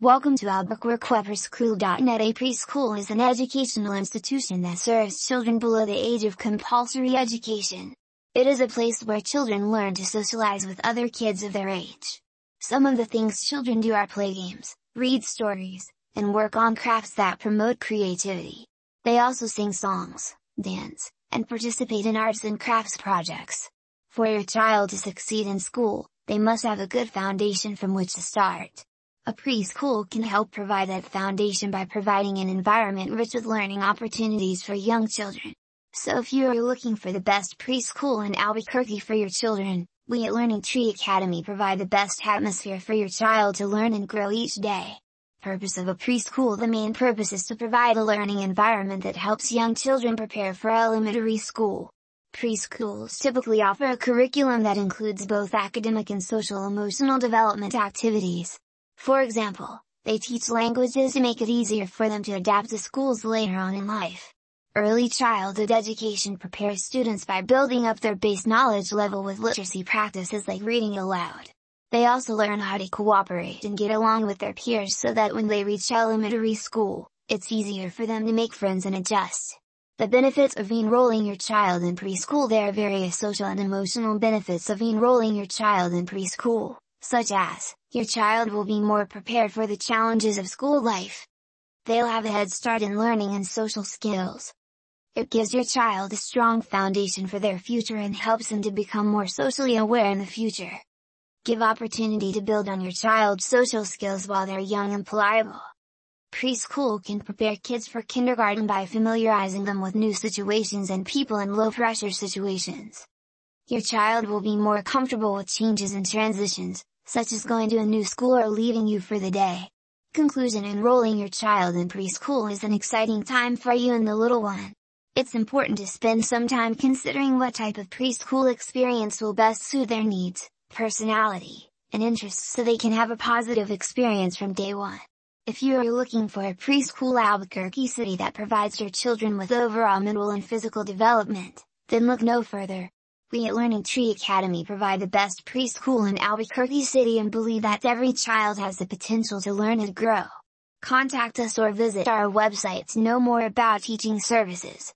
Welcome to AlbuquerquePreschool.net A preschool is an educational institution that serves children below the age of compulsory education. It is a place where children learn to socialize with other kids of their age. Some of the things children do are play games, read stories, and work on crafts that promote creativity. They also sing songs, dance, and participate in arts and crafts projects. For your child to succeed in school, they must have a good foundation from which to start. A preschool can help provide that foundation by providing an environment rich with learning opportunities for young children. So if you are looking for the best preschool in Albuquerque for your children, we at Learning Tree Academy provide the best atmosphere for your child to learn and grow each day. Purpose of a preschool The main purpose is to provide a learning environment that helps young children prepare for elementary school. Preschools typically offer a curriculum that includes both academic and social emotional development activities. For example, they teach languages to make it easier for them to adapt to schools later on in life. Early childhood education prepares students by building up their base knowledge level with literacy practices like reading aloud. They also learn how to cooperate and get along with their peers so that when they reach elementary school, it's easier for them to make friends and adjust. The benefits of enrolling your child in preschool There are various social and emotional benefits of enrolling your child in preschool such as, your child will be more prepared for the challenges of school life. They'll have a head start in learning and social skills. It gives your child a strong foundation for their future and helps them to become more socially aware in the future. Give opportunity to build on your child's social skills while they're young and pliable. Preschool can prepare kids for kindergarten by familiarizing them with new situations and people in low pressure situations. Your child will be more comfortable with changes and transitions, such as going to a new school or leaving you for the day. Conclusion Enrolling your child in preschool is an exciting time for you and the little one. It's important to spend some time considering what type of preschool experience will best suit their needs, personality, and interests so they can have a positive experience from day one. If you are looking for a preschool Albuquerque city that provides your children with overall mental and physical development, then look no further. We at Learning Tree Academy provide the best preschool in Albuquerque City and believe that every child has the potential to learn and grow. Contact us or visit our website to know more about teaching services.